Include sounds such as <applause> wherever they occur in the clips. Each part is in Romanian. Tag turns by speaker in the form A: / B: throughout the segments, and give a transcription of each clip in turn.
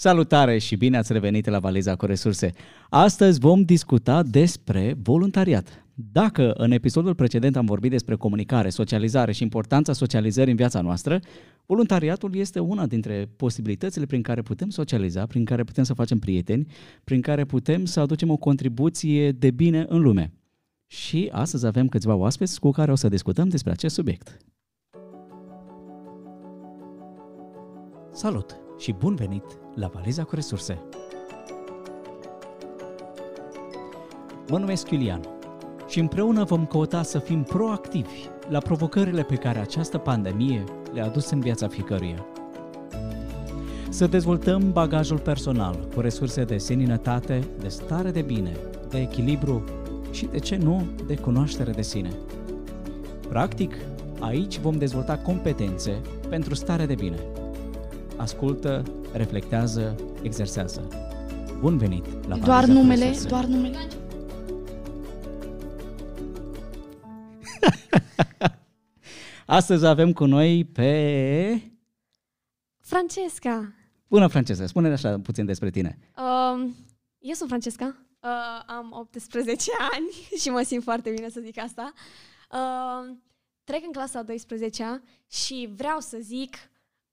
A: Salutare și bine ați revenit la Valiza cu Resurse. Astăzi vom discuta despre voluntariat. Dacă în episodul precedent am vorbit despre comunicare, socializare și importanța socializării în viața noastră, voluntariatul este una dintre posibilitățile prin care putem socializa, prin care putem să facem prieteni, prin care putem să aducem o contribuție de bine în lume. Și astăzi avem câțiva oaspeți cu care o să discutăm despre acest subiect. Salut și bun venit la Valiza cu Resurse! Mă numesc Iulian și împreună vom căuta să fim proactivi la provocările pe care această pandemie le-a adus în viața fiecăruia. Să dezvoltăm bagajul personal cu resurse de seninătate, de stare de bine, de echilibru și, de ce nu, de cunoaștere de sine. Practic, aici vom dezvolta competențe pentru stare de bine. Ascultă, reflectează, exersează. Bun venit la
B: Doar
A: Valiza cu
B: numele,
A: Resurse.
B: doar numele. <laughs>
A: Astăzi avem cu noi pe...
C: Francesca.
A: Bună, Francesca, spune așa puțin despre tine.
C: Uh, eu sunt Francesca. Uh, am 18 <laughs> ani și mă simt foarte bine să zic asta. Uh, trec în clasa 12 și vreau să zic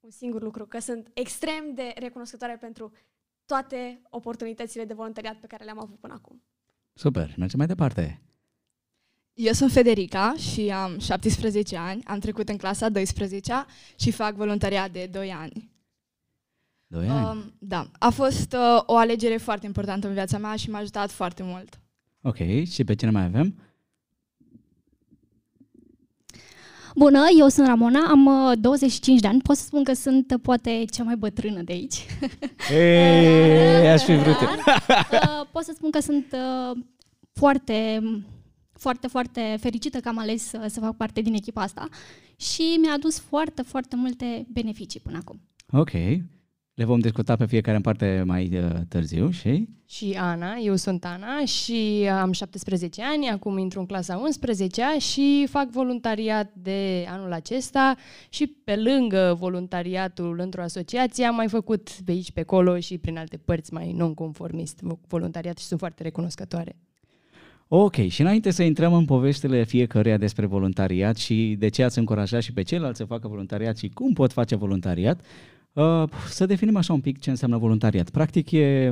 C: un singur lucru, că sunt extrem de recunoscătoare pentru toate oportunitățile de voluntariat pe care le-am avut până acum.
A: Super, mergem mai departe.
B: Eu sunt Federica și am 17 ani, am trecut în clasa 12 și fac voluntariat de 2 ani.
A: Doi ani.
B: Um, da, a fost uh, o alegere foarte importantă în viața mea și m-a ajutat foarte mult.
A: Ok, și pe cine mai avem?
D: Bună, eu sunt Ramona, am uh, 25 de ani. Pot să spun că sunt uh, poate cea mai bătrână de aici.
A: Ei, <laughs> aș fi vrut eu.
D: Uh, Pot să spun că sunt uh, foarte, foarte, foarte fericită că am ales uh, să fac parte din echipa asta și mi-a adus foarte, foarte multe beneficii până acum.
A: Ok, le vom discuta pe fiecare în parte mai uh, târziu și...
E: Și Ana, eu sunt Ana și am 17 ani, acum intru în clasa 11 și fac voluntariat de anul acesta și pe lângă voluntariatul într-o asociație am mai făcut pe aici, pe acolo și prin alte părți mai non-conformist voluntariat și sunt foarte recunoscătoare.
A: Ok, și înainte să intrăm în poveștile fiecăruia despre voluntariat și de ce ați încurajat și pe ceilalți să facă voluntariat și cum pot face voluntariat, uh, să definim așa un pic ce înseamnă voluntariat. Practic e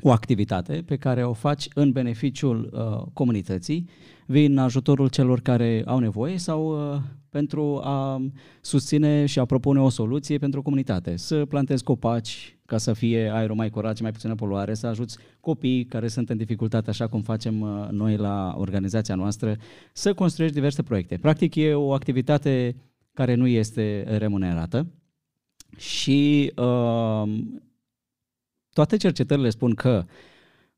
A: o activitate pe care o faci în beneficiul uh, comunității, vii în ajutorul celor care au nevoie sau uh, pentru a susține și a propune o soluție pentru comunitate. Să plantezi copaci ca să fie aerul mai curat și mai puțină poluare, să ajuți copii care sunt în dificultate, așa cum facem uh, noi la organizația noastră, să construiești diverse proiecte. Practic e o activitate care nu este remunerată și uh, toate cercetările spun că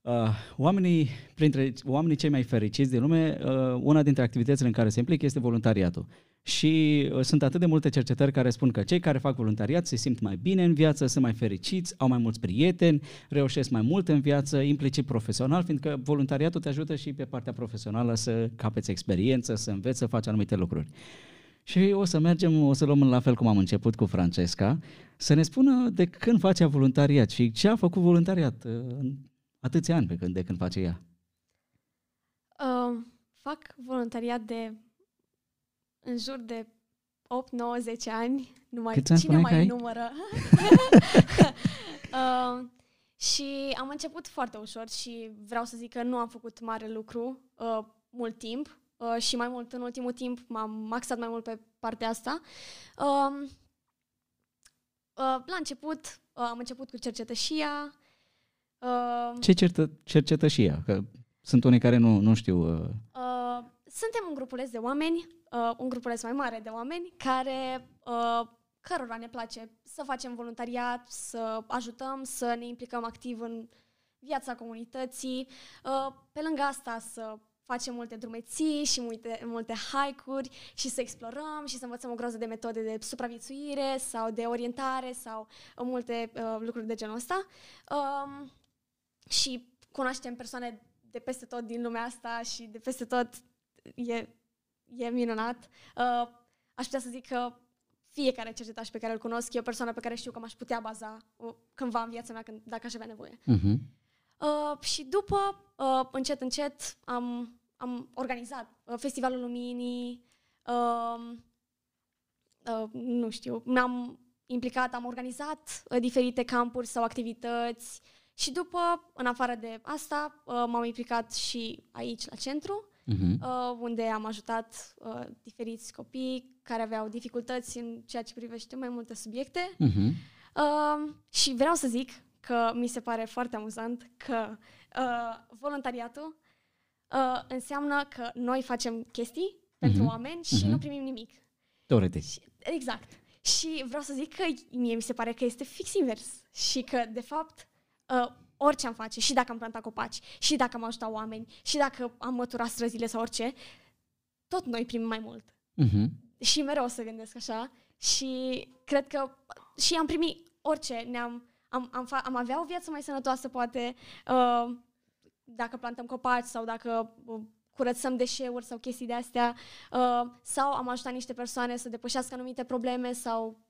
A: uh, oamenii, printre oamenii cei mai fericiți din lume, uh, una dintre activitățile în care se implică este voluntariatul. Și uh, sunt atât de multe cercetări care spun că cei care fac voluntariat se simt mai bine în viață, sunt mai fericiți, au mai mulți prieteni, reușesc mai mult în viață, implicit profesional, fiindcă voluntariatul te ajută și pe partea profesională să capeți experiență, să înveți să faci anumite lucruri. Și o să mergem, o să luăm la fel cum am început cu Francesca, să ne spună de când face voluntariat și ce a făcut voluntariat uh, în atâția ani pe când, de când face ea.
C: Uh, fac voluntariat de în jur de 8, 9, 10 ani. Nu mai,
A: Câți ani
C: cine
A: spuneai
C: mai
A: că ai?
C: numără? <laughs> uh, și am început foarte ușor și vreau să zic că nu am făcut mare lucru uh, mult timp uh, și mai mult în ultimul timp m-am axat mai mult pe partea asta. Uh, uh, la început uh, am început cu cercetășia. Uh,
A: Ce certă, cercetă și ea? Că sunt unii care nu, nu știu. Uh,
C: Uh, suntem un grupuleț de oameni, uh, un grupuleț mai mare de oameni, care, uh, cărora ne place să facem voluntariat, să ajutăm, să ne implicăm activ în viața comunității. Uh, pe lângă asta să facem multe drumeții și multe, multe hike-uri și să explorăm și să învățăm o groază de metode de supraviețuire sau de orientare sau uh, multe uh, lucruri de genul ăsta. Um, și cunoaștem persoane de peste tot din lumea asta și de peste tot e, e minunat. Uh, aș putea să zic că fiecare cercetaș pe care îl cunosc e o persoană pe care știu că m-aș putea baza uh, cândva în viața mea când, dacă aș avea nevoie.
A: Uh-huh.
C: Uh, și după, uh, încet, încet, am, am organizat uh, Festivalul Luminii, uh, uh, nu știu, m-am implicat, am organizat uh, diferite campuri sau activități și după, în afară de asta, uh, m-am implicat și aici, la centru,
A: Uh-huh.
C: uh, unde am ajutat uh, diferiți copii care aveau dificultăți în ceea ce privește mai multe subiecte.
A: Uh-huh.
C: Uh, și vreau să zic că mi se pare foarte amuzant că uh, voluntariatul uh, înseamnă că noi facem chestii pentru
A: Mhm.
C: oameni și
A: Mhm.
C: nu primim nimic.
A: Teoretic.
C: Și, exact. Și vreau să zic că mie mi se pare că este fix invers. Și că, de fapt, uh, orice am face, și dacă am plantat copaci, și dacă am ajutat oameni, și dacă am măturat străzile sau orice, tot noi primim mai mult.
A: Uh-huh.
C: Și mereu o să gândesc așa. Și cred că și am primit orice. Ne-am, am, am, fa- am avea o viață mai sănătoasă, poate, uh, dacă plantăm copaci sau dacă uh, curățăm deșeuri sau chestii de astea, uh, sau am ajutat niște persoane să depășească anumite probleme sau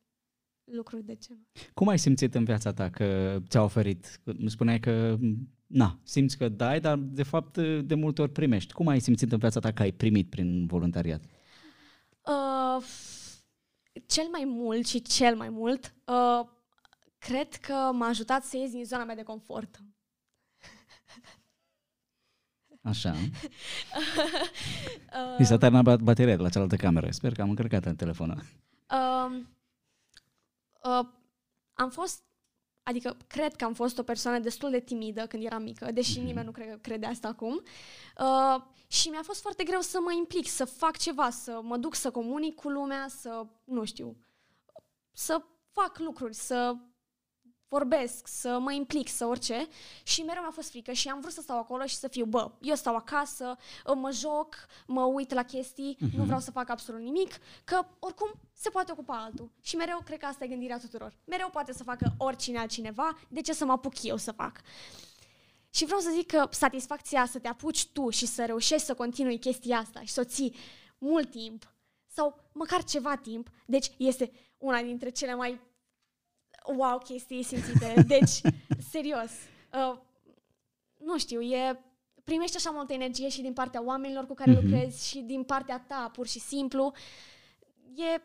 C: lucruri de genul.
A: Cum ai simțit în viața ta că ți-a oferit? Îmi spuneai că, na, simți că dai, dar de fapt de multe ori primești. Cum ai simțit în viața ta că ai primit prin voluntariat?
C: Uh, cel mai mult și cel mai mult, uh, cred că m-a ajutat să ies din zona mea de confort.
A: Așa.
C: Uh, <laughs>
A: Mi s-a terminat bateria de la cealaltă cameră. Sper că am încărcat în telefonul.
C: Uh, uh, am fost, adică cred că am fost o persoană destul de timidă când eram mică, deși nimeni nu cre- crede asta acum. Uh, și mi-a fost foarte greu să mă implic, să fac ceva, să mă duc să comunic cu lumea, să, nu știu, să fac lucruri, să vorbesc, să mă implic, să orice și mereu mi-a fost frică și am vrut să stau acolo și să fiu, bă, eu stau acasă, mă joc, mă uit la chestii, uh-huh. nu vreau să fac absolut nimic, că oricum se poate ocupa altul. Și mereu cred că asta e gândirea tuturor. Mereu poate să facă oricine altcineva, de ce să mă apuc eu să fac? Și vreau să zic că satisfacția să te apuci tu și să reușești să continui chestia asta și să o ții mult timp sau măcar ceva timp, deci este una dintre cele mai wow chestii simțite. <laughs> Deci, serios, uh, nu știu, e primești așa multă energie și din partea oamenilor cu care
A: Mhm.
C: lucrezi și din partea ta, pur și simplu. E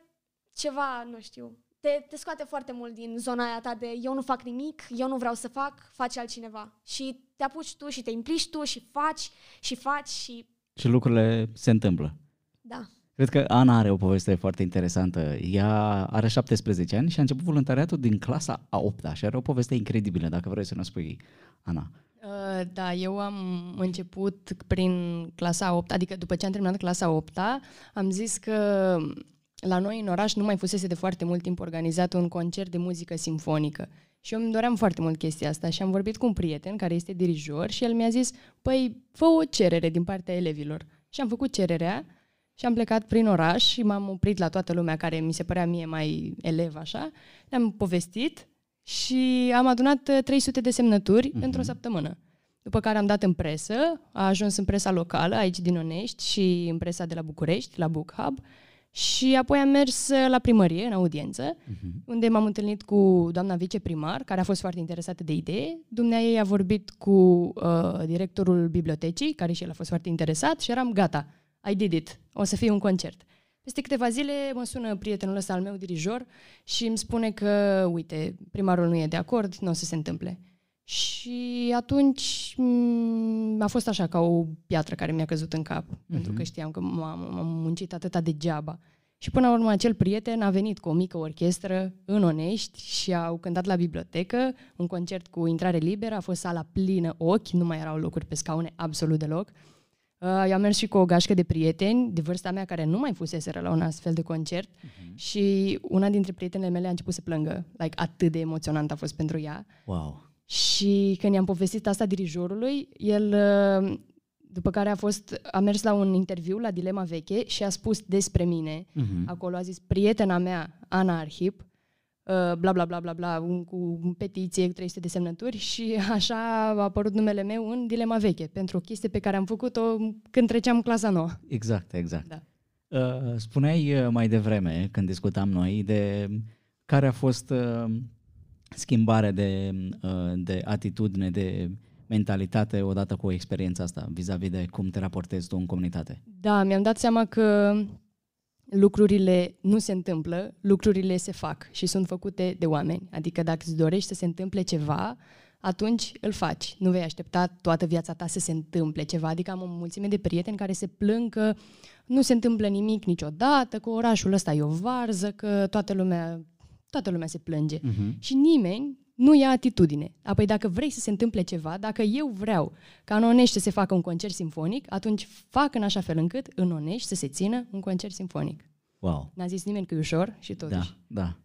C: ceva, nu știu, te, te scoate foarte mult din zona aia ta de eu nu fac nimic, eu nu vreau să fac, face altcineva. Și te apuci tu și te implici tu și faci și faci și
A: Și lucrurile se întâmplă.
C: da.
A: Cred că Ana are o poveste foarte interesantă. Ea are 17 ani și a început voluntariatul din clasa a 8 și are o poveste incredibilă, dacă vrei să ne spui, Ana.
E: Uh, Da, eu am început prin clasa 8, adică după ce am terminat clasa 8 am zis că la noi în oraș nu mai fusese de foarte mult timp organizat un concert de muzică simfonică. Și eu îmi doream foarte mult chestia asta și am vorbit cu un prieten care este dirijor și el mi-a zis, păi fă o cerere din partea elevilor. Și am făcut cererea și am plecat prin oraș și m-am oprit la toată lumea care mi se părea mie mai elev așa. Le-am povestit și am adunat uh, 300 de semnături uh-huh. într-o săptămână. După care am dat în presă, a ajuns în presa locală aici din Onești și în presa de la București, la Book Hub. Și apoi am mers uh, la primărie, în audiență, uh-huh. unde m-am întâlnit cu doamna viceprimar, care a fost foarte interesată de idee. Dumnea ei a vorbit cu uh, directorul bibliotecii, care și el a fost foarte interesat și eram gata. I did it. O să fie un concert. Peste câteva zile mă sună prietenul ăsta al meu, dirijor, și îmi spune că, uite, primarul nu e de acord, nu o să se întâmple. Și atunci m- a fost așa ca o piatră care mi-a căzut în cap, mm-hmm. pentru că știam că m-am, m-am muncit atâta degeaba. Și până la urmă acel prieten a venit cu o mică orchestră în Onești și au cântat la bibliotecă, un concert cu intrare liberă, a fost sala plină ochi, nu mai erau locuri pe scaune absolut deloc. Uh, eu am mers și cu o gașcă de prieteni de vârsta mea care nu mai fuseseră la un astfel de concert uh-huh. și una dintre prietenele mele a început să plângă. Like, atât de emoționant a fost pentru ea.
A: Wow.
E: Și când i-am povestit asta dirijorului, el, uh, după care a, fost, a mers la un interviu la Dilema Veche și a spus despre mine.
A: Uh-huh.
E: Acolo a zis, prietena mea, Ana Arhip, uh, bla bla bla bla bla, un, cu petiție, cu 300 de semnături și <laughs> așa a apărut numele meu în Dilema Veche, pentru o chestie pe care am făcut-o când treceam clasa nouă.
A: Exact, exact.
E: Da.
A: Uh, spuneai uh, mai devreme, când discutam noi, de care a fost uh, schimbarea de, uh, de atitudine, de mentalitate odată cu experiența asta, vis-a-vis de cum te raportezi tu în comunitate.
E: Da, mi-am dat seama că lucrurile nu se întâmplă, lucrurile se fac și sunt făcute de oameni. Adică dacă îți dorești să se întâmple ceva, atunci îl faci. Nu vei aștepta toată viața ta să se întâmple ceva. Adică am o mulțime de prieteni care se plâng că nu se întâmplă nimic niciodată, că orașul ăsta e o varză, că toată lumea, toată lumea se plânge.
A: Uh-huh.
E: Și nimeni nu ia atitudine. Apoi dacă vrei să se întâmple ceva, dacă eu vreau ca în Onești să se facă un concert simfonic, atunci fac în așa fel încât în Onești să se țină un concert simfonic.
A: Wow.
E: N-a zis nimeni că e ușor și totuși.
A: Da, da.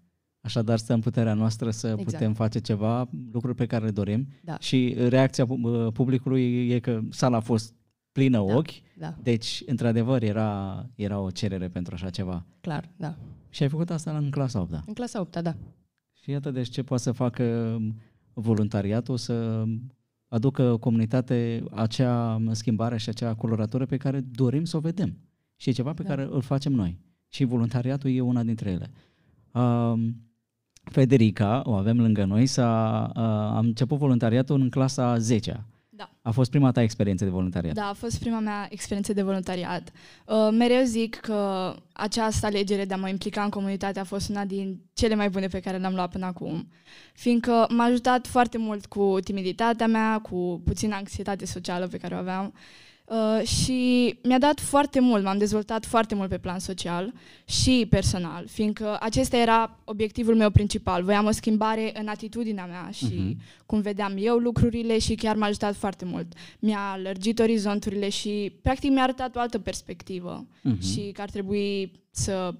A: Așadar stă în puterea noastră să
E: Exact.
A: putem face ceva, lucruri pe care le dorim
E: Da.
A: și reacția pu- uh, publicului e că sala a fost plină
E: Da.
A: ochi,
E: Da,
A: deci într-adevăr era, era o cerere pentru așa ceva.
E: clar, da.
A: Și ai făcut asta în clasa 8
E: În clasa 8 da.
A: Și iată deci ce poate să facă voluntariatul să aducă comunitate acea schimbare și acea coloratură pe care dorim să o vedem. Și e ceva pe
E: Da.
A: care îl facem noi. Și voluntariatul e una dintre ele. Um, Federica, o avem lângă noi, s-a, uh, am început voluntariatul în clasa 10
B: Da.
A: A fost prima ta experiență de voluntariat.
B: Da, a fost prima mea experiență de voluntariat. Uh, mereu zic că această alegere de a mă implica în comunitate a fost una din cele mai bune pe care le-am luat până acum, fiindcă m-a ajutat foarte mult cu timiditatea mea, cu puțină anxietate socială pe care o aveam uh, și mi-a dat foarte mult, m-am dezvoltat foarte mult pe plan social și personal, fiindcă acesta era obiectivul meu principal. Voiam o schimbare în atitudinea mea și
A: Mhm.
B: cum vedeam eu lucrurile și chiar m-a ajutat foarte mult. Mi-a lărgit orizonturile și practic mi-a arătat o altă perspectivă
A: Mhm.
B: și că ar trebui să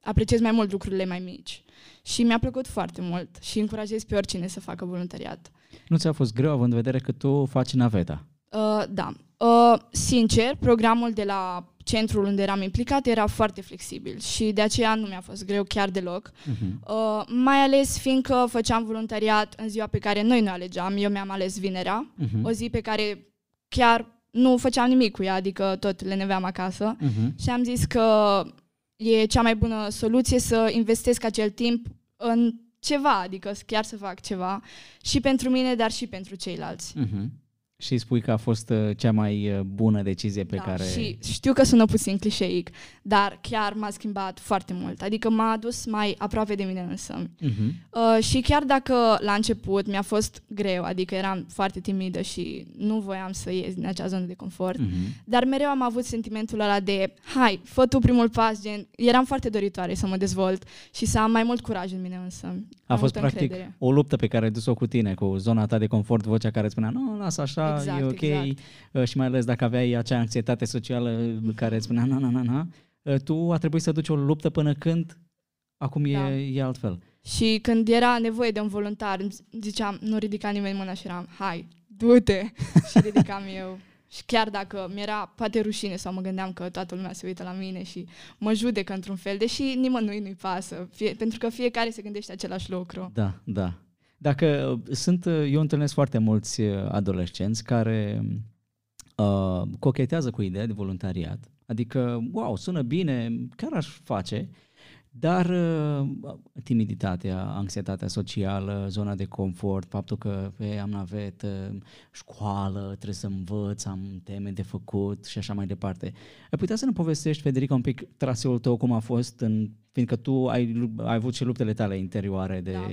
B: apreciez mai mult lucrurile mai mici. Și mi-a plăcut foarte mult și încurajez pe oricine să facă voluntariat.
A: Nu ți-a fost greu având în vedere că tu faci naveta?
B: Uh, da. Uh, sincer, programul de la centrul unde eram implicat era foarte flexibil și de aceea nu mi-a fost greu chiar deloc.
A: Mhm.
B: Uh, mai ales fiindcă făceam voluntariat în ziua pe care noi ne alegeam. Eu mi-am ales vinerea,
A: Mhm.
B: o zi pe care chiar nu făceam nimic cu ea, adică tot le neveam acasă.
A: Mhm.
B: Și am zis că e cea mai bună soluție să investesc acel timp în ceva, adică chiar să fac ceva și pentru mine, dar și pentru ceilalți.
A: Mhm. Și spui că a fost uh, cea mai uh, bună decizie pe
B: da,
A: care...
B: Și știu că sună puțin clișeic, dar chiar m-a schimbat foarte mult. Adică m-a adus mai aproape de mine însă.
A: Mhm.
B: Uh, și chiar dacă la început mi-a fost greu, adică eram foarte timidă și nu voiam să ies din acea zonă de confort,
A: Mhm.
B: dar mereu am avut sentimentul ăla de hai, fă tu primul pas, gen, eram foarte doritoare să mă dezvolt și să am mai mult curaj în mine însă.
A: A
B: Am
A: fost
B: multă
A: practic
B: încredere.
A: o luptă pe care ai dus-o cu tine, cu zona ta de confort, vocea care îți spunea, nu, lasă așa,
B: Exact,
A: e ok.
B: exact.
A: Uh, Și mai ales dacă aveai acea anxietate socială care îți spunea, na, na, na, na, uh, tu a trebuit să duci o luptă până când acum
B: Da.
A: e, e altfel.
B: Și când era nevoie de un voluntar, îmi ziceam, nu ridica nimeni mâna și eram, hai, du-te! <laughs> și ridicam eu. Și chiar dacă mi-era poate rușine sau mă gândeam că toată lumea se uită la mine și mă judecă într-un fel, deși nimănui nu-i pasă, fie, pentru că fiecare se gândește același lucru.
A: Da, da. Dacă uh, sunt, uh, eu întâlnesc foarte mulți uh, adolescenți care uh, cochetează cu ideea de voluntariat. Adică, wow, sună bine, chiar aș face, dar uh, timiditatea, anxietatea socială, zona de confort, faptul că e, am navetă, școală, trebuie să învăț, am teme de făcut și așa mai departe. Ai putea să ne povestești, Federica, un pic traseul tău cum a fost, în, fiindcă tu ai, lu- ai avut și luptele tale interioare de,
B: Da.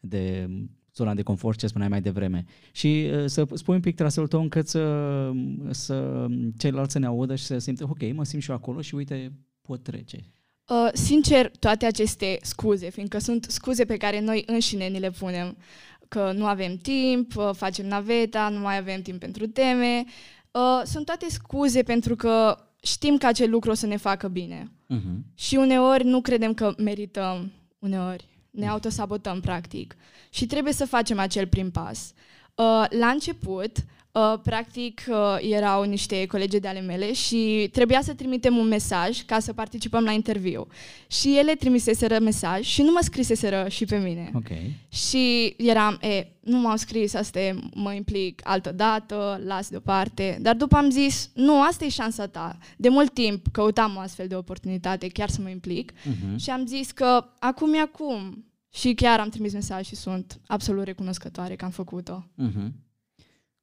A: De zona de confort, ce spuneai mai devreme. Și uh, să spui un pic traseul tău încât să, să ceilalți să ne audă și să simtă, ok, mă simt și eu acolo și uite, pot trece.
B: Uh, sincer, toate aceste scuze, fiindcă sunt scuze pe care noi înșine ni le punem, că nu avem timp, uh, facem naveta, nu mai avem timp pentru teme, uh, sunt toate scuze pentru că știm că acel lucru o să ne facă bine.
A: Uh-huh.
B: Și uneori nu credem că merităm, uneori ne autosabotăm practic și trebuie să facem acel prim pas. Uh, la început, Uh, practic, uh, erau niște colegi de ale mele și trebuia să trimitem un mesaj ca să participăm la interviu. Și ele trimiseseră mesaj și nu mă scriseseră și pe mine.
A: Ok.
B: Și eram, e, nu m-au scris, asta e, mă implic altă dată, las deoparte. Dar după am zis, nu, asta e șansa ta. De mult timp căutam o astfel de oportunitate, chiar să mă implic.
A: Uh-huh.
B: Și am zis că acum e acum. Și chiar am trimis mesaj și sunt absolut recunoscătoare că am făcut-o.
A: Uh-huh.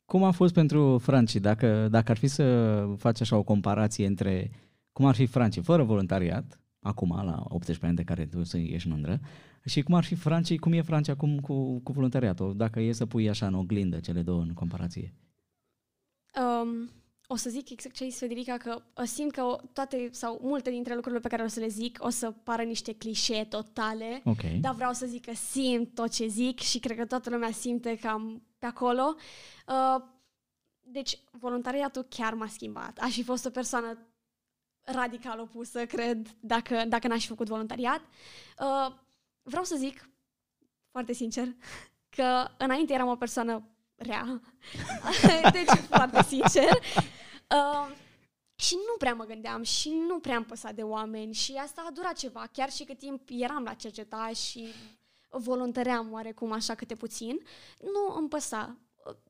A: Cum a fost pentru Franci? Dacă, dacă ar fi să faci așa o comparație între cum ar fi Franci fără voluntariat, acum, la 18 ani de care tu să ești mândră, și cum ar fi Franci, cum e Franci acum cu, cu voluntariatul, dacă e să pui așa în oglindă cele două în comparație.
C: Um, o să zic exact ce ai zis, Federica, că uh, simt că o- toate sau multe dintre lucrurile pe care o să le zic o să pară niște clișee totale,
A: Ok.
C: dar vreau să zic că simt tot ce zic și cred că toată lumea simte cam pe acolo. Uh, deci, voluntariatul chiar m-a schimbat. Aș fi fost o persoană radical opusă, cred, dacă, dacă n-aș fi făcut voluntariat. Uh, vreau să zic, foarte sincer, <laughs> că înainte eram o persoană rea. <laughs> deci, foarte sincer. Uh, și nu prea mă gândeam și nu prea am păsat de oameni și asta a durat ceva, chiar și cât timp eram la cerceta și voluntăream oarecum așa câte puțin, nu îmi păsa.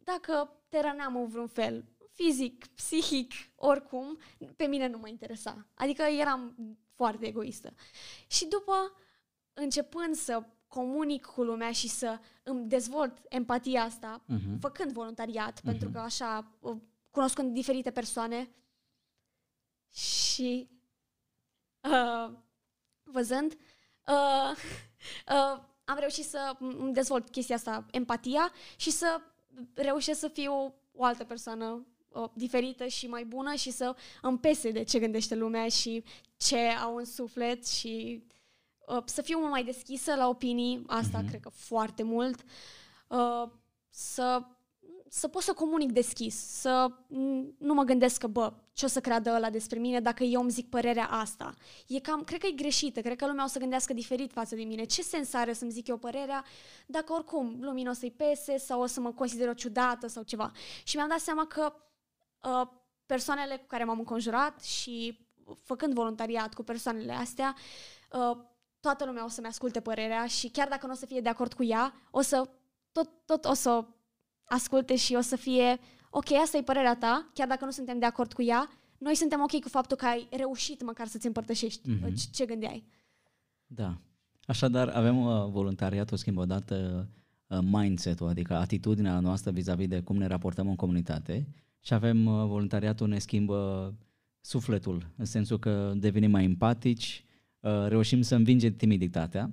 C: Dacă te răneam în vreun fel, fizic, psihic, oricum, pe mine nu mă interesa. Adică eram foarte egoistă. Și după, începând să comunic cu lumea și să îmi dezvolt empatia asta,
A: Mhm.
C: făcând voluntariat,
A: Mhm.
C: pentru că așa, uh, cunoscând diferite persoane și uh, văzând, uh, uh, am reușit să îmi dezvolt chestia asta, empatia, și să reușesc să fiu o altă persoană uh, diferită și mai bună și să îmi pese de ce gândește lumea și ce au în suflet și uh, să fiu mult mai deschisă la opinii, asta
A: Mhm.
C: cred că foarte mult, uh, să să pot să comunic deschis, să n- nu mă gândesc că, bă, ce o să creadă ăla despre mine dacă eu îmi zic părerea asta. E cam, cred că e greșită, cred că lumea o să gândească diferit față de mine. Ce sens are să-mi zic eu părerea dacă oricum lumii nu o să-i pese sau o să mă consider o ciudată sau ceva. Și mi-am dat seama că uh, persoanele cu care m-am înconjurat și făcând voluntariat cu persoanele astea, uh, toată lumea o să-mi asculte părerea și chiar dacă nu o să fie de acord cu ea, o să tot, tot o să asculte și o să fie ok, asta e părerea ta, chiar dacă nu suntem de acord cu ea, noi suntem ok cu faptul că ai reușit măcar să-ți împărtășești
A: Mhm.
C: uh, ce, ce gândeai.
A: Da. Așadar, avem uh, voluntariatul schimbă odată uh, mindset-ul, adică atitudinea noastră vis-a-vis de cum ne raportăm în comunitate și avem uh, voluntariatul ne schimbă sufletul, în sensul că devenim mai empatici, uh, reușim să învingem timiditatea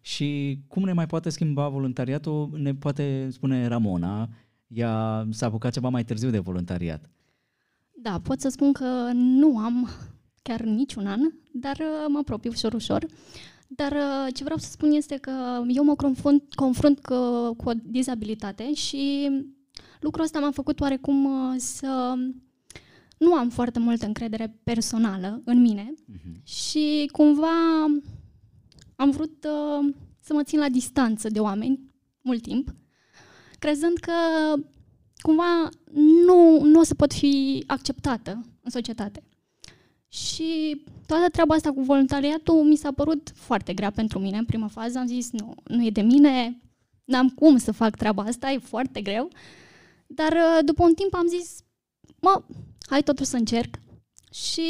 A: și cum ne mai poate schimba voluntariatul, ne poate spune Ramona, ea s-a apucat ceva mai târziu de voluntariat.
D: Da, pot să spun că nu am chiar niciun an, dar uh, mă apropii ușor, ușor. Dar uh, ce vreau să spun este că eu mă confrunt, confrunt cu, cu o dizabilitate și lucrul ăsta m-a făcut oarecum uh, să nu am foarte multă încredere personală în mine
A: Mhm.
D: și cumva am vrut uh, să mă țin la distanță de oameni mult timp, crezând că cumva nu, nu o să pot fi acceptată în societate. Și toată treaba asta cu voluntariatul mi s-a părut foarte grea pentru mine în prima fază. Am zis, nu, nu e de mine, n-am cum să fac treaba asta, e foarte greu. Dar uh, după un timp am zis, mă, hai totuși să încerc. Și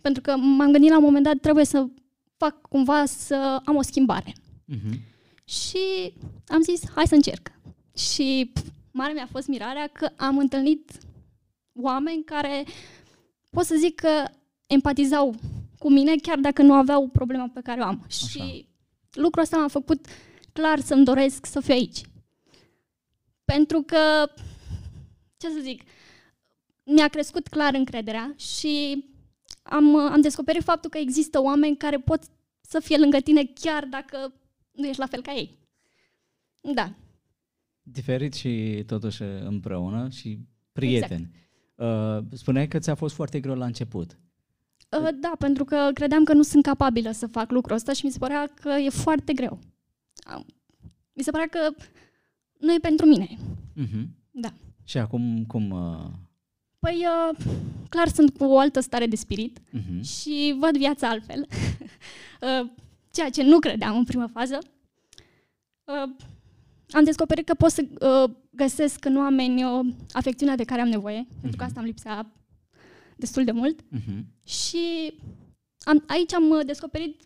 D: pentru că m-am gândit la un moment dat, trebuie să fac cumva să am o schimbare.
A: Mhm.
D: Și am zis, hai să încerc. Și pf, mare mi-a fost mirarea că am întâlnit oameni care pot să zic că empatizau cu mine chiar dacă nu aveau problema pe care o am. Și lucrul ăsta m-a făcut clar să-mi doresc să fiu aici. Pentru că, ce să zic, mi-a crescut clar încrederea și am, am descoperit faptul că există oameni care pot să fie lângă tine chiar dacă nu ești la fel ca ei. Da.
A: Diferit și totuși împreună și prieteni. Exact. Uh, spuneai că ți-a fost foarte greu la început.
D: Uh, Da, pentru că credeam că nu sunt capabilă să fac lucrul ăsta și mi se părea că e foarte greu. Am- Mi se părea că nu e pentru mine.
A: Uh-huh.
D: Da.
A: Și acum cum... Uh...
D: Păi, uh, clar sunt cu o altă stare de spirit
A: Uh-huh.
D: și văd viața altfel. <laughs> uh, ceea ce nu credeam în prima fază. Uh, am descoperit că pot să uh, găsesc în oameni uh, afecțiunea de care am nevoie, uh-huh. pentru că asta îmi lipsea destul de mult.
A: Uh-huh.
D: Și am, aici am uh, descoperit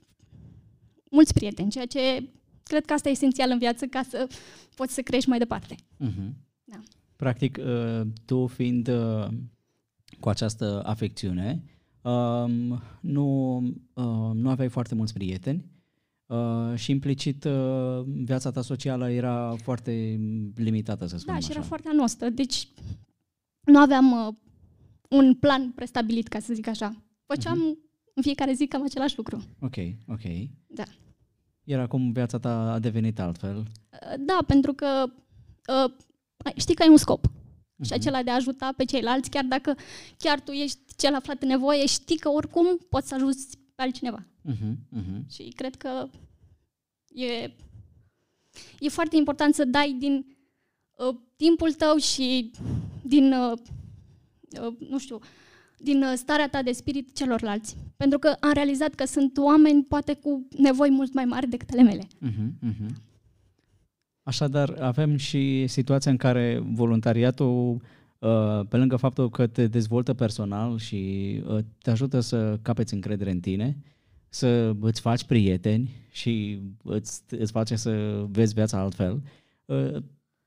D: mulți prieteni, ceea ce cred că asta e esențial în viață ca să poți să crești mai departe.
A: Uh-huh.
D: Da.
A: Practic, uh, tu fiind uh, cu această afecțiune, um, nu, uh, nu aveai foarte mulți prieteni uh, și implicit uh, viața ta socială era foarte limitată, să spunem
D: Da, și
A: așa.
D: era foarte anostă, deci nu aveam uh, un plan prestabilit, ca să zic așa. Făceam uh-huh. în fiecare zi cam același lucru.
A: Ok, ok.
D: Da.
A: Iar acum viața ta a devenit altfel.
D: Uh, Da, pentru că uh, ai- știi că ai un scop. Și
A: Mhm.
D: acela de a ajuta pe ceilalți, chiar dacă chiar tu ești cel aflat în nevoie, știi că oricum poți să ajuți pe altcineva.
A: Uh-huh, uh-huh.
D: Și cred că e, e foarte important să dai din uh, timpul tău și din, uh, uh, nu știu, din uh, starea ta de spirit celorlalți. Pentru că am realizat că sunt oameni poate cu nevoi mult mai mari decât ale mele.
A: Uh-huh, uh-huh. Așadar, avem și situația în care voluntariatul, uh, pe lângă faptul că te dezvoltă personal și uh, te ajută să capeți încredere în tine, să îți faci prieteni și îți, îți face să vezi viața altfel. Uh,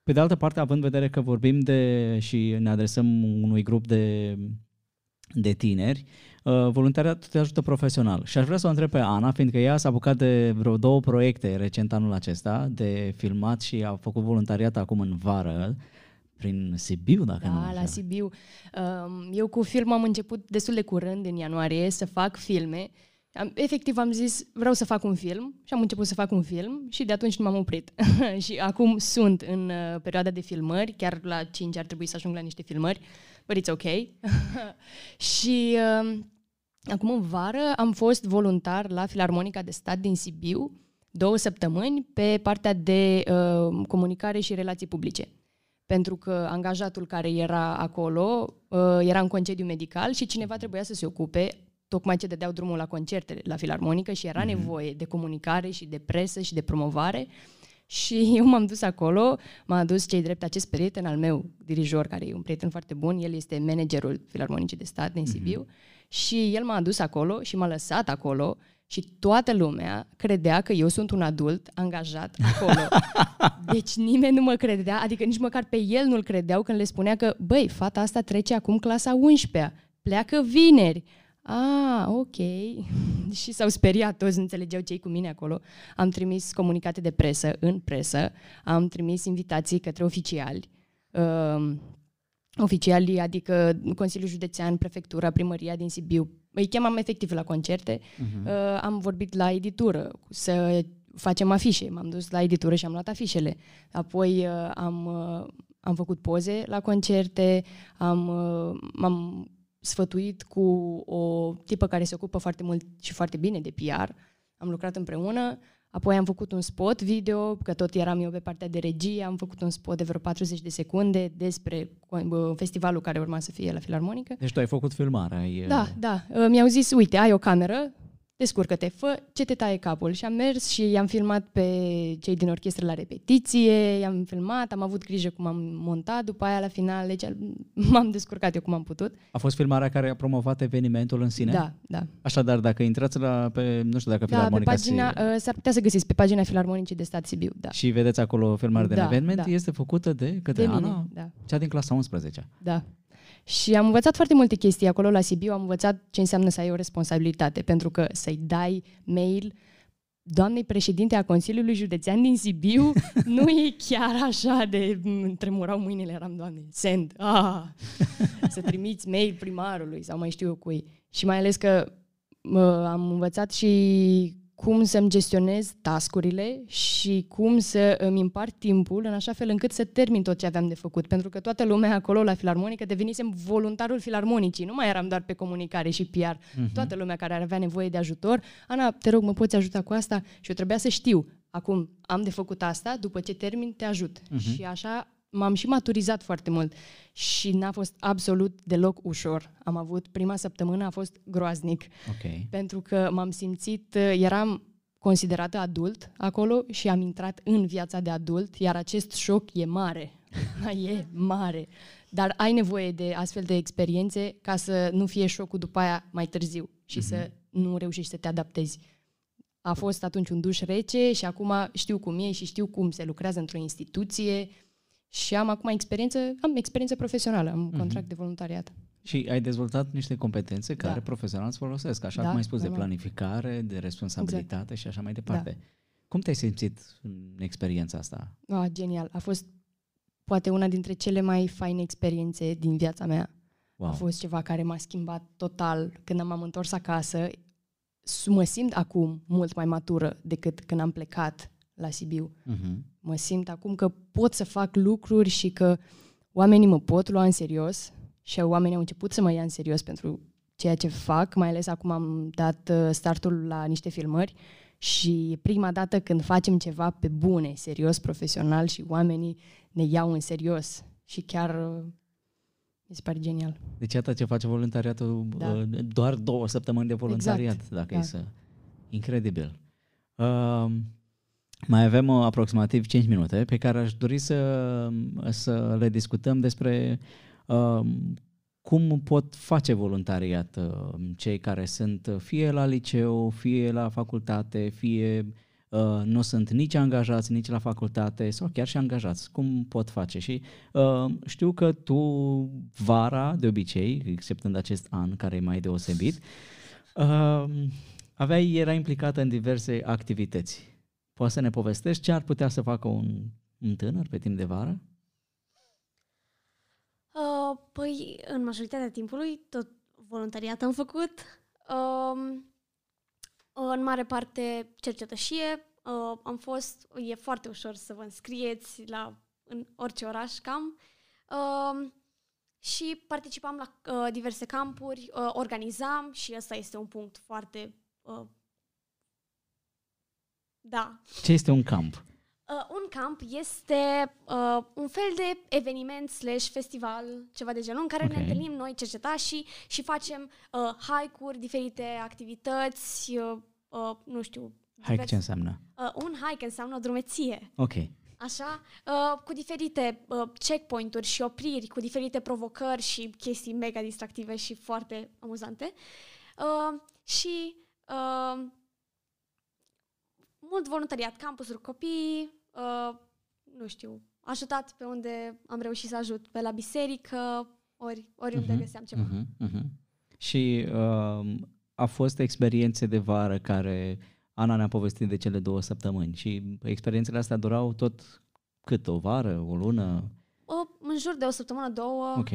A: Pe de altă parte, având în vedere că vorbim de și ne adresăm unui grup de, de tineri, uh, voluntariatul te ajută profesional. Și aș vrea să o întreb pe Ana, fiindcă ea s-a apucat de vreo două proiecte recent anul acesta, de filmat și a făcut voluntariat acum în vară, prin Sibiu, dacă nu mă
E: Da, la
A: înșel.
E: Sibiu. Um, Eu cu film am început destul de curând, în ianuarie, să fac filme. Am, efectiv am zis, vreau să fac un film și am început să fac un film și de atunci nu m-am oprit. <laughs> și acum sunt în uh, perioada de filmări, chiar la 5 ar trebui să ajung la niște filmări, but it's ok. <laughs> și uh, acum în vară am fost voluntar la Filarmonica de Stat din Sibiu, două săptămâni, pe partea de uh, comunicare și relații publice. Pentru că angajatul care era acolo uh, era în concediu medical și cineva trebuia să se ocupe tocmai ce dădeau drumul la concerte la filarmonică și era nevoie de comunicare și de presă și de promovare și <laughs> eu m-am dus acolo, m-a adus cei drept acest prieten al meu, dirijor, care e un prieten foarte bun, el este managerul Filarmonicii de Stat din Sibiu și el m-a adus acolo și m-a lăsat acolo și toată lumea credea că eu sunt un adult angajat acolo. <laughs> Deci nimeni nu mă credea, adică nici măcar pe el nu-l credeau când le spunea că, băi, fata asta trece acum clasa 11-a, pleacă vineri. Ah, ok. <laughs> și s-au speriat toți, nu înțelegeau ce cu mine acolo. Am trimis comunicate de presă în presă, am trimis invitații către oficiali. Uh, oficialii, adică Consiliul Județean, Prefectura, Primăria din Sibiu, îi chemam efectiv la concerte. Uh-huh. Uh, am vorbit la editură să facem afișe. M-am dus la editură și am luat afișele. Apoi uh, am, uh, am făcut poze la concerte, am, uh, m-am sfătuit cu o tipă care se ocupă foarte mult și foarte bine de PR. Am lucrat împreună. Apoi am făcut un spot video, că tot eram eu pe partea de regie, am făcut un spot de vreo 40 de secunde despre uh, festivalul care urma să fie la Filarmonică.
A: Deci tu ai făcut filmarea. Ai,
E: Da, da. Uh, Mi-au zis, uite, ai o cameră, descurcă-te, fă ce te taie capul. Și am mers și i-am filmat pe cei din orchestră la repetiție, i-am filmat, am avut grijă cum am montat, după aia la final, deci <laughs> m-am descurcat eu cum am putut.
A: A fost filmarea care a promovat evenimentul în sine?
E: Da, da.
A: Așadar, dacă intrați la, pe, nu știu dacă
E: Da, pe
A: Filarmonica
E: pagina,
A: si-
E: uh, s-ar putea să găsiți pe pagina Filarmonicii de Stat Sibiu, da.
A: și vedeți acolo filmarea de
E: Da,
A: eveniment,
E: da.
A: este făcută de către
E: De
A: Ana,
E: mine, da.
A: cea din clasa 11
E: Da. Și am învățat foarte multe chestii acolo la Sibiu, am învățat ce înseamnă să ai o responsabilitate, pentru că să-i dai mail doamnei președinte a Consiliului Județean din Sibiu <laughs> nu e chiar așa de îmi tremurau mâinile, eram, doamne, send, ah, să trimiți mail primarului sau mai știu eu cui. Și mai ales că mă, am învățat și cum să-mi gestionez tascurile și cum să îmi împart timpul în așa fel încât să termin tot ce aveam de făcut. Pentru că toată lumea acolo la filarmonică devenisem voluntarul filarmonicii. Nu mai eram doar pe comunicare și PR. Uh-huh. Toată lumea care avea nevoie de ajutor. Ana, te rog, mă poți ajuta cu asta? Și eu trebuia să știu. Acum am de făcut asta, după ce termin te ajut. Uh-huh. Și așa m-am și maturizat foarte mult și n-a fost absolut deloc ușor. Am avut, prima săptămână a fost groaznic,
A: Ok.
E: pentru că m-am simțit, eram considerată adult acolo și am intrat în viața de adult, iar acest șoc e mare. <laughs> e mare. Dar ai nevoie de astfel de experiențe ca să nu fie șocul după aia mai târziu și să nu reușești să te adaptezi. A fost atunci un duș rece și acum știu cum e și știu cum se lucrează într-o instituție și am acum experiență, am experiență profesională, am un contract de voluntariat.
A: Și ai dezvoltat niște competențe care
E: Da.
A: profesional îți folosesc, așa
E: Da,
A: cum ai spus, de
E: normal.
A: planificare, de responsabilitate
E: Exact.
A: și așa mai departe. Cum te-ai simțit în experiența asta?
E: Ah, genial. A fost poate una dintre cele mai faine experiențe din viața mea.
A: Wow.
E: A fost ceva care m-a schimbat total. Când m-am întors acasă, s- mă simt acum mult mai matură decât când am plecat la Sibiu.
A: Mhm.
E: Mă simt acum că pot să fac lucruri și că oamenii mă pot lua în serios și oamenii au început să mă ia în serios pentru ceea ce fac, mai ales acum am dat uh, startul la niște filmări și e prima dată când facem ceva pe bune, serios, profesional și oamenii ne iau în serios și chiar uh, mi se pare genial.
A: Deci iată ce face voluntariatul,
E: Da.
A: uh, doar două săptămâni de voluntariat,
E: Exact,
A: dacă
E: da.
A: e să... Incredibil. Uh, mai avem uh, aproximativ 5 minute pe care aș dori să, să le discutăm despre uh, cum pot face voluntariat uh, cei care sunt uh, fie la liceu, fie la facultate, fie uh, nu sunt nici angajați, nici la facultate sau chiar și angajați. Cum pot face? Și uh, știu că tu vara, de obicei, exceptând acest an care e mai deosebit, uh, aveai, era implicată în diverse activități. Poți să ne povestești ce ar putea să facă un, un tânăr pe timp de vară?
C: Uh, păi, în majoritatea timpului, tot voluntariat am făcut. Um, în mare parte cercetășie. Uh, am fost, e foarte ușor să vă înscrieți la, în orice oraș cam. Um, și participam la uh, diverse campuri, uh, organizam și ăsta este un punct foarte... Uh, da,
A: Ce este un camp?
C: Uh, un camp este uh, un fel de eveniment slash festival, ceva de genul, în care
A: Ok.
C: ne întâlnim noi cercetașii și facem uh, hike-uri, diferite activități, uh, uh, nu știu.
A: Hike ce înseamnă?
C: Uh, un hike înseamnă o drumeție,
A: Ok.
C: așa, uh, cu diferite uh, checkpoint-uri și opriri, cu diferite provocări și chestii mega distractive și foarte amuzante. Uh, și uh, mult voluntariat, campusuri copii, uh, nu știu, ajutat pe unde am reușit să ajut, pe la biserică, ori, oriunde
A: Mhm,
C: găseam ceva.
A: mhm, mhm. Și uh, a fost experiențe de vară care Ana ne-a povestit de cele două săptămâni și experiențele astea durau tot cât, o vară, o lună?
C: O, în jur de o săptămână, două.
A: Ok.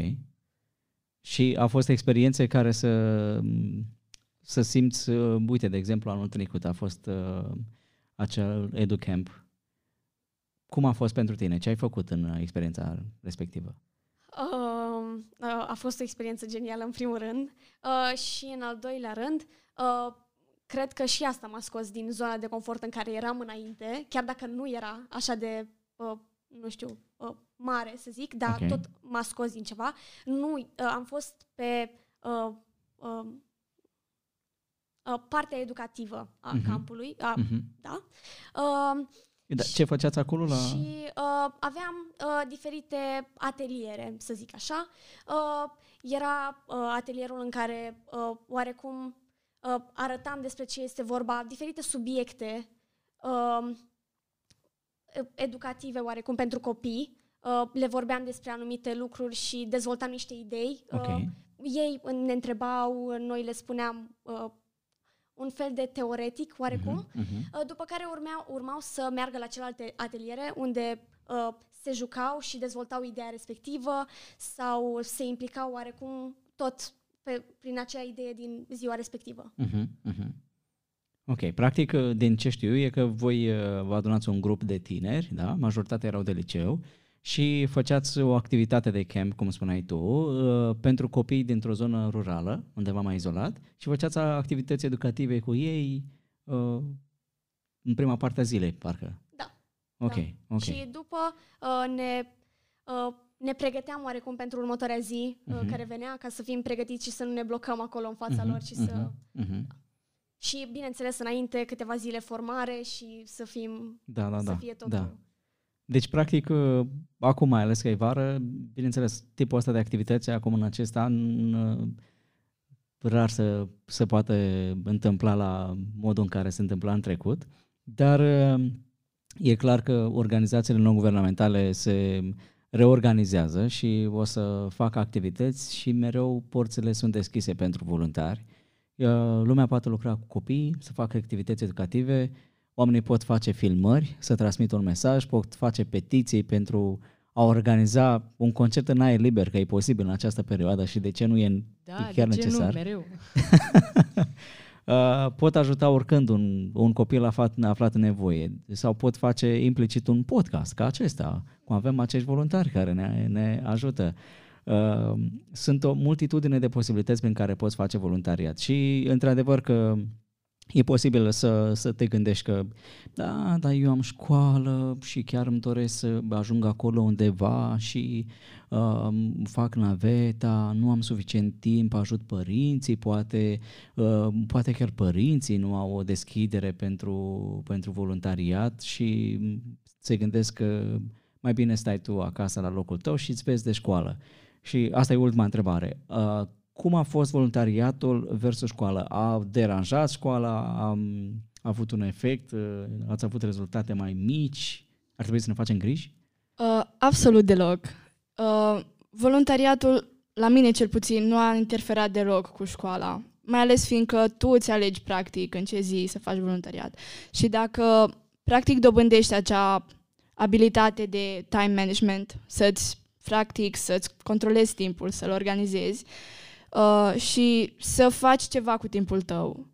A: Și au fost experiențe care să, să simți, uh, uite, de exemplu, anul trecut a fost uh, acel EduCamp. Cum a fost pentru tine? Ce ai făcut în uh, experiența respectivă?
C: Uh, uh, a fost o experiență genială în primul rând uh, și în al doilea rând uh, cred că și asta m-a scos din zona de confort în care eram înainte, chiar dacă nu era așa de, uh, nu știu, uh, mare să zic, dar
A: Ok.
C: tot m-a scos din ceva. Nu, uh, am fost pe uh, uh, uh, partea educativă a
A: Mhm.
C: campului, a,
A: Mhm.
C: da. Uh,
A: Da, ce făceați acolo la...
C: și uh, aveam uh, diferite ateliere, să zic așa. Uh, era uh, atelierul în care uh, oarecum uh, arătam despre ce este vorba, diferite subiecte uh, educative oarecum pentru copii. Uh, le vorbeam despre anumite lucruri și dezvoltam niște idei.
A: Ok.
C: Uh, ei ne întrebau, noi le spuneam uh, un fel de teoretic oarecum.
A: Mhm, mhm.
C: Uh, După care urmeau, urmau să meargă la celelalte ateliere unde uh, se jucau și dezvoltau ideea respectivă sau se implicau oarecum tot pe, prin acea idee din ziua respectivă.
A: Mhm, mhm. Ok, practic, uh, din ce știu e că voi uh, vă adunați un grup de tineri, da? majoritatea erau de liceu, și făceați o activitate de camp, cum spuneai tu, uh, pentru copii dintr-o zonă rurală, undeva mai izolat, și făceați activități educative cu ei uh, în prima parte a zilei, parcă.
C: Da.
A: Ok,
C: da.
A: ok.
C: Și după uh, ne uh, ne pregăteam oarecum pentru următoarea zi uh,
A: Mhm.
C: care venea, ca să fim pregătiți și să nu ne blocăm acolo în fața
A: Mhm,
C: lor și să...
A: mhm, mhm.
C: Și, bineînțeles, înainte câteva zile formare și să fim...
A: Da, da,
C: să
A: da.
C: fie totul...
A: da. Deci, practic, uh, acum mai ales că e vară, bineînțeles, tipul ăsta de activități acum în acest an uh, rar să se poate întâmpla la modul în care se întâmpla în trecut, dar uh, e clar că organizațiile non-guvernamentale se reorganizează și o să facă activități și mereu porțile sunt deschise pentru voluntari. Uh, Lumea poate lucra cu copii, să facă activități educative, oamenii pot face filmări, să transmită un mesaj, pot face petiții pentru a organiza un concert în aer liber, că e posibil în această perioadă și de ce nu e
E: Da,
A: e chiar
E: de ce
A: necesar.
E: nu, mereu. <laughs>
A: Uh, pot ajuta oricând un, un copil aflat, aflat în nevoie sau pot face implicit un podcast ca acesta, cum avem acești voluntari care ne, ne ajută. Uh, sunt o multitudine de posibilități prin care poți face voluntariat și într-adevăr că e posibil să, să te gândești că da, dar eu am școală și chiar îmi doresc să ajung acolo undeva și uh, fac naveta, nu am suficient timp, ajut părinții, poate, uh, poate chiar părinții nu au o deschidere pentru, pentru voluntariat și se gândesc că mai bine stai tu acasă la locul tău și îți vezi de școală. Și asta e ultima întrebare. Uh, cum a fost voluntariatul versus școală? A deranjat școala? A, a avut un efect? Uh, Ați avut rezultate mai mici? Ar trebui să ne facem griji?
B: Uh, absolut deloc. Uh, voluntariatul, la mine cel puțin, nu a interferat deloc cu școala. Mai ales fiindcă tu îți alegi practic în ce zi să faci voluntariat. Și dacă practic dobândești acea abilitate de time management, să-ți practic, să-ți controlezi timpul, să-l organizezi uh, și să faci ceva cu timpul tău.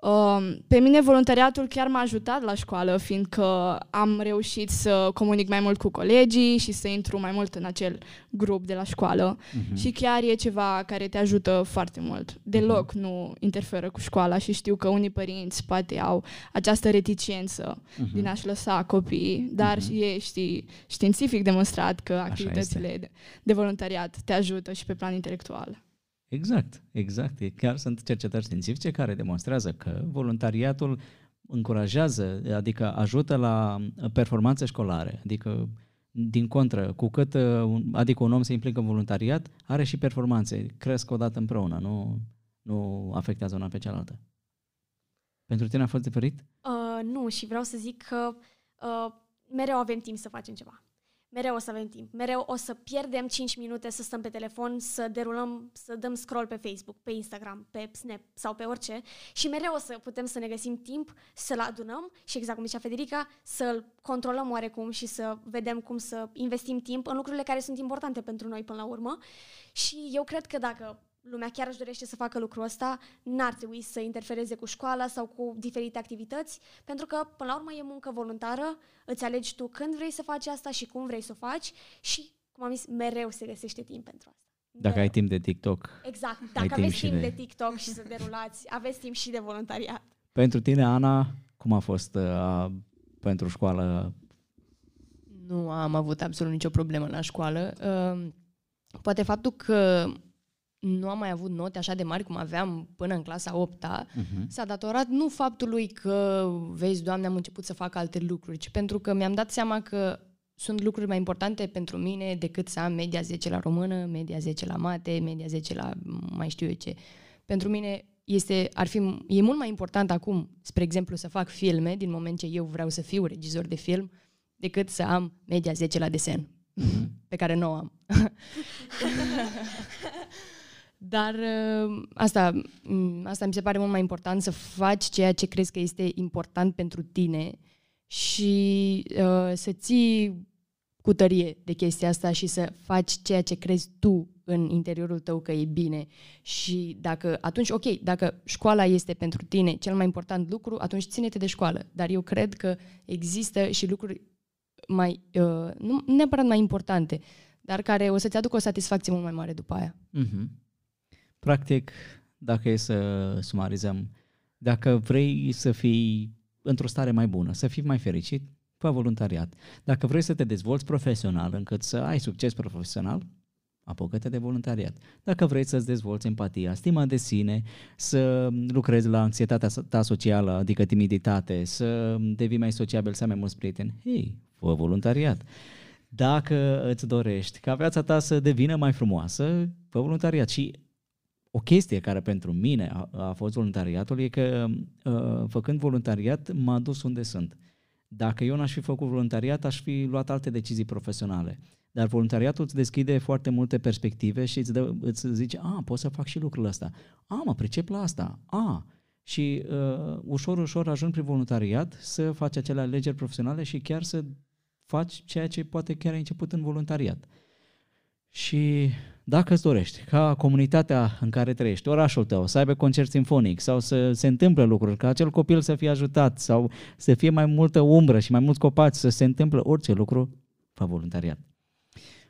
B: Uh, pe mine voluntariatul chiar m-a ajutat la școală, fiindcă am reușit să comunic mai mult cu colegii și să intru mai mult în acel grup de la școală.
A: Mhm.
B: Și chiar e ceva care te ajută foarte mult. Deloc nu interferă cu școala și știu că unii părinți poate au această reticență
A: Mhm.
B: din a-și lăsa copiii, dar e știi, științific demonstrat că activitățile de, de voluntariat te ajută și pe plan intelectual.
A: Exact, exact. E- Chiar sunt cercetări științifice care demonstrează că voluntariatul încurajează, adică ajută la performanțe școlare. Adică, din contră, cu cât uh, un- adică un om se implică în voluntariat, are și performanțe, cresc odată împreună, nu, nu afectează una pe cealaltă. Pentru tine a fost diferit?
C: Uh, nu, și vreau să zic că uh, mereu avem timp să facem ceva. Mereu o să avem timp. Mereu o să pierdem 5 minute să stăm pe telefon, să derulăm, să dăm scroll pe Facebook, pe Instagram, pe Snap sau pe orice și mereu o să putem să ne găsim timp să-l adunăm și exact cum zicea Federica, să-l controlăm oarecum și să vedem cum să investim timp în lucrurile care sunt importante pentru noi până la urmă. Și eu cred că dacă lumea chiar își dorește să facă lucrul ăsta, n-ar trebui să interfereze cu școala sau cu diferite activități, pentru că, până la urmă, e muncă voluntară, îți alegi tu când vrei să faci asta și cum vrei să o faci și, cum am zis, mereu se găsește timp pentru asta.
A: Dacă
C: Mereu.
A: ai timp de TikTok.
C: Exact.
A: ai
C: Dacă
A: timp
C: aveți
A: și
C: timp
A: de-
C: de... TikTok și să derulați, aveți timp și de voluntariat.
A: Pentru tine, Ana, cum a fost uh, pentru școală?
E: Nu am avut absolut nicio problemă la școală. Uh, Poate faptul că nu am mai avut note așa de mari cum aveam până în clasa 8
A: Uh-huh.
E: s-a datorat nu faptului că, vezi, Doamne, am început să fac alte lucruri, ci pentru că mi-am dat seama că sunt lucruri mai importante pentru mine decât să am media 10 la română, media 10 la mate, media 10 la mai știu eu ce. Pentru mine este, ar fi, e mult mai important acum, spre exemplu, să fac filme, din moment ce eu vreau să fiu regizor de film, decât să am media 10 la desen, pe care nu o am. <laughs> Dar uh, asta, m, asta mi se pare mult mai important, să faci ceea ce crezi că este important pentru tine și uh, să ții cu tărie de chestia asta și să faci ceea ce crezi tu în interiorul tău că e bine. Și dacă atunci, ok, dacă școala este pentru tine cel mai important lucru, atunci ține-te de școală. Dar eu cred că există și lucruri mai, uh, nu neapărat mai importante, dar care o să-ți aducă o satisfacție mult mai mare după aia.
A: Mhm. Practic, dacă e să sumarizăm, dacă vrei să fii într-o stare mai bună, să fii mai fericit, fă voluntariat. Dacă vrei să te dezvolți profesional, încât să ai succes profesional, apucă-te de voluntariat. Dacă vrei să-ți dezvolți empatia, stima de sine, să lucrezi la anxietatea ta socială, adică timiditate, să devii mai sociabil, să ai mai mulți prieteni, hei, fă voluntariat. Dacă îți dorești ca viața ta să devină mai frumoasă, fă voluntariat. Și o chestie care pentru mine a, a fost voluntariatul e că uh, făcând voluntariat m-a dus unde sunt. Dacă eu n-aș fi făcut voluntariat, aș fi luat alte decizii profesionale. Dar voluntariatul îți deschide foarte multe perspective și îți, dă, îți zice, a, pot să fac și lucrul ăsta. A, mă pricep la asta. A, și uh, ușor, ușor ajung prin voluntariat să faci acele alegeri profesionale și chiar să faci ceea ce poate chiar ai început în voluntariat. Și dacă îți dorești ca comunitatea în care trăiești, orașul tău, să aibă concert sinfonic sau să se întâmple lucruri, ca acel copil să fie ajutat sau să fie mai multă umbră și mai mulți copaci, să se întâmple orice lucru, fă voluntariat.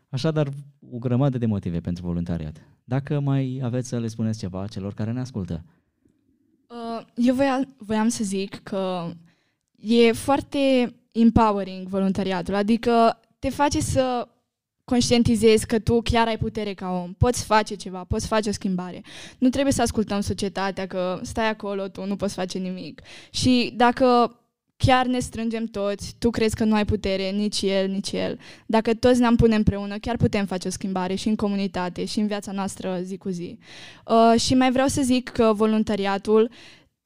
A: Așadar, o grămadă de motive pentru voluntariat. Dacă mai aveți să le spuneți ceva celor care ne ascultă.
B: Uh, eu voia, voiam să zic că e foarte empowering voluntariatul, adică te face să conștientizezi că tu chiar ai putere ca om, poți face ceva, poți face o schimbare. Nu trebuie să ascultăm societatea că stai acolo, tu nu poți face nimic. Și dacă chiar ne strângem toți, tu crezi că nu ai putere, nici el, nici el. Dacă toți ne-am pune împreună, chiar putem face o schimbare și în comunitate și în viața noastră zi cu zi. Uh, și mai vreau să zic că voluntariatul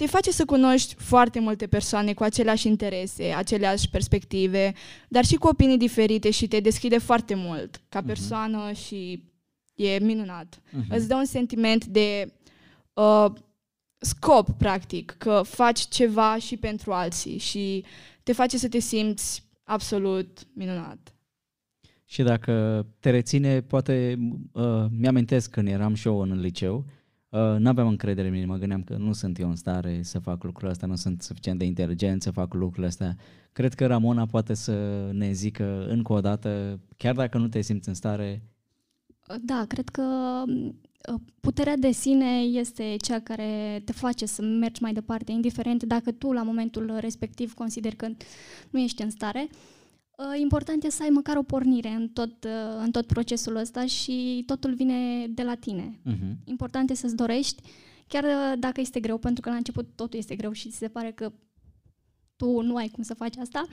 B: te face să cunoști foarte multe persoane cu aceleași interese, aceleași perspective, dar și cu opinii diferite și te deschide foarte mult ca mhm. persoană uh-huh. și e minunat. Uh-huh. Îți dă un sentiment de uh, scop, practic, că faci ceva și pentru alții și te face să te simți absolut minunat.
A: Și dacă te reține, poate uh, mi-amintesc când eram și eu în liceu, uh, nu aveam încredere în mine, mă gândeam că nu sunt eu în stare să fac lucrul ăsta, nu sunt suficient de inteligent să fac lucrurile astea. Cred că Ramona poate să ne zică încă o dată, chiar dacă nu te simți în stare.
D: Da, cred că Uh, puterea de sine este cea care te face să mergi mai departe, indiferent dacă tu la momentul respectiv consideri că nu ești în stare. Uh, important este să ai măcar o pornire în tot, uh, în tot procesul ăsta și totul vine de la tine. Uh-huh. Important este să-ți dorești, chiar dacă este greu, pentru că la început totul este greu și ți se pare că tu nu ai cum să faci asta.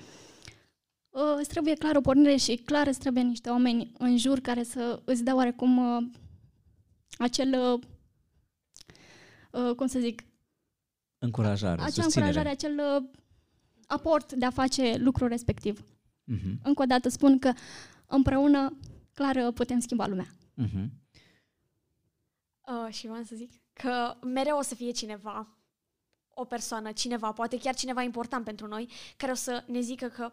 D: Îți trebuie clar o pornire și clar îți trebuie niște oameni în jur care să îți dea oarecum acel, uh, uh, cum să zic,
A: încurajare,
D: acea încurajare, acel uh, aport de a face lucrul respectiv. Uh-huh. Încă o dată spun că împreună, clar, uh, putem schimba lumea. Uh-huh.
C: Uh, și vreau să zic că mereu o să fie cineva, o persoană, cineva, poate chiar cineva important pentru noi, care o să ne zică că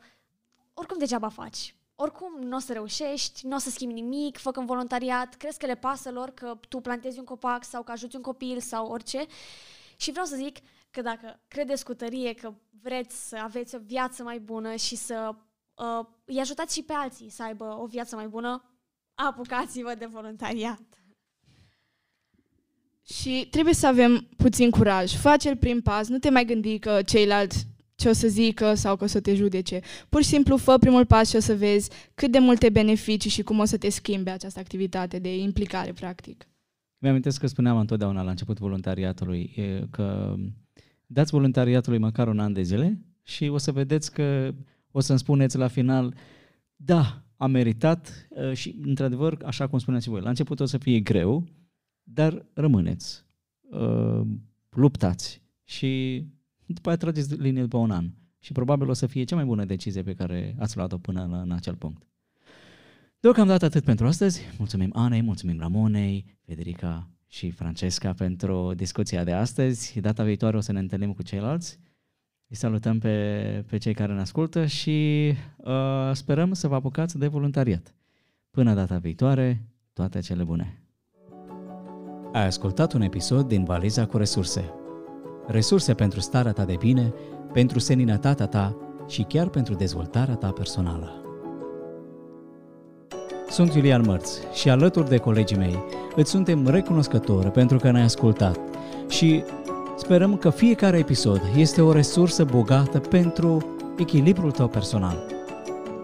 C: oricum degeaba faci oricum nu o să reușești, nu o să schimbi nimic, făcând voluntariat, crezi că le pasă lor că tu plantezi un copac sau că ajuți un copil sau orice. Și vreau să zic că dacă credeți cu tărie că vreți să aveți o viață mai bună și să uh, îi ajutați și pe alții să aibă o viață mai bună, apucați-vă de voluntariat.
B: Și trebuie să avem puțin curaj. Face el prim pas, nu te mai gândi că ceilalți ce o să zică sau că o să te judece. Pur și simplu fă primul pas și o să vezi cât de multe beneficii și cum o să te schimbe această activitate de implicare, practic.
A: Mi-amintesc că spuneam întotdeauna la început voluntariatului că dați voluntariatului măcar un an de zile și o să vedeți că o să-mi spuneți la final, da, am meritat și, într-adevăr, așa cum spuneați voi, la început o să fie greu, dar rămâneți, luptați și după aia trageți linie după un an. Și probabil o să fie cea mai bună decizie pe care ați luat-o până la, în acel punct. Deocamdată atât pentru astăzi. Mulțumim Anei, mulțumim Ramonei, Federica și Francesca pentru discuția de astăzi. Data viitoare o să ne întâlnim cu ceilalți. Îi salutăm pe, pe cei care ne ascultă și uh, sperăm să vă apucați de voluntariat. Până data viitoare, toate cele bune! Ai ascultat un episod din Valiza cu resurse resurse pentru starea ta de bine, pentru seninătatea ta și chiar pentru dezvoltarea ta personală. Sunt Iulian Mărț și alături de colegii mei îți suntem recunoscători pentru că ne-ai ascultat și sperăm că fiecare episod este o resursă bogată pentru echilibrul tău personal.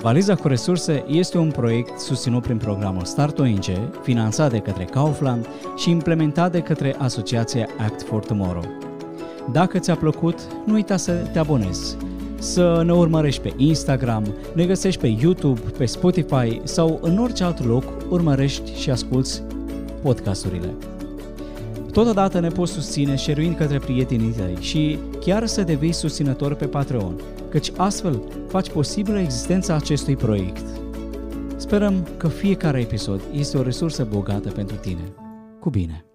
A: Valiza cu resurse este un proiect susținut prin programul Start ONG, finanțat de către Kaufland și implementat de către asociația Act for Tomorrow. Dacă ți-a plăcut, nu uita să te abonezi, să ne urmărești pe Instagram, ne găsești pe YouTube, pe Spotify sau în orice alt loc urmărești și asculți podcasturile. Totodată ne poți susține share către prietenii tăi și chiar să devii susținător pe Patreon, căci astfel faci posibilă existența acestui proiect. Sperăm că fiecare episod este o resursă bogată pentru tine. Cu bine!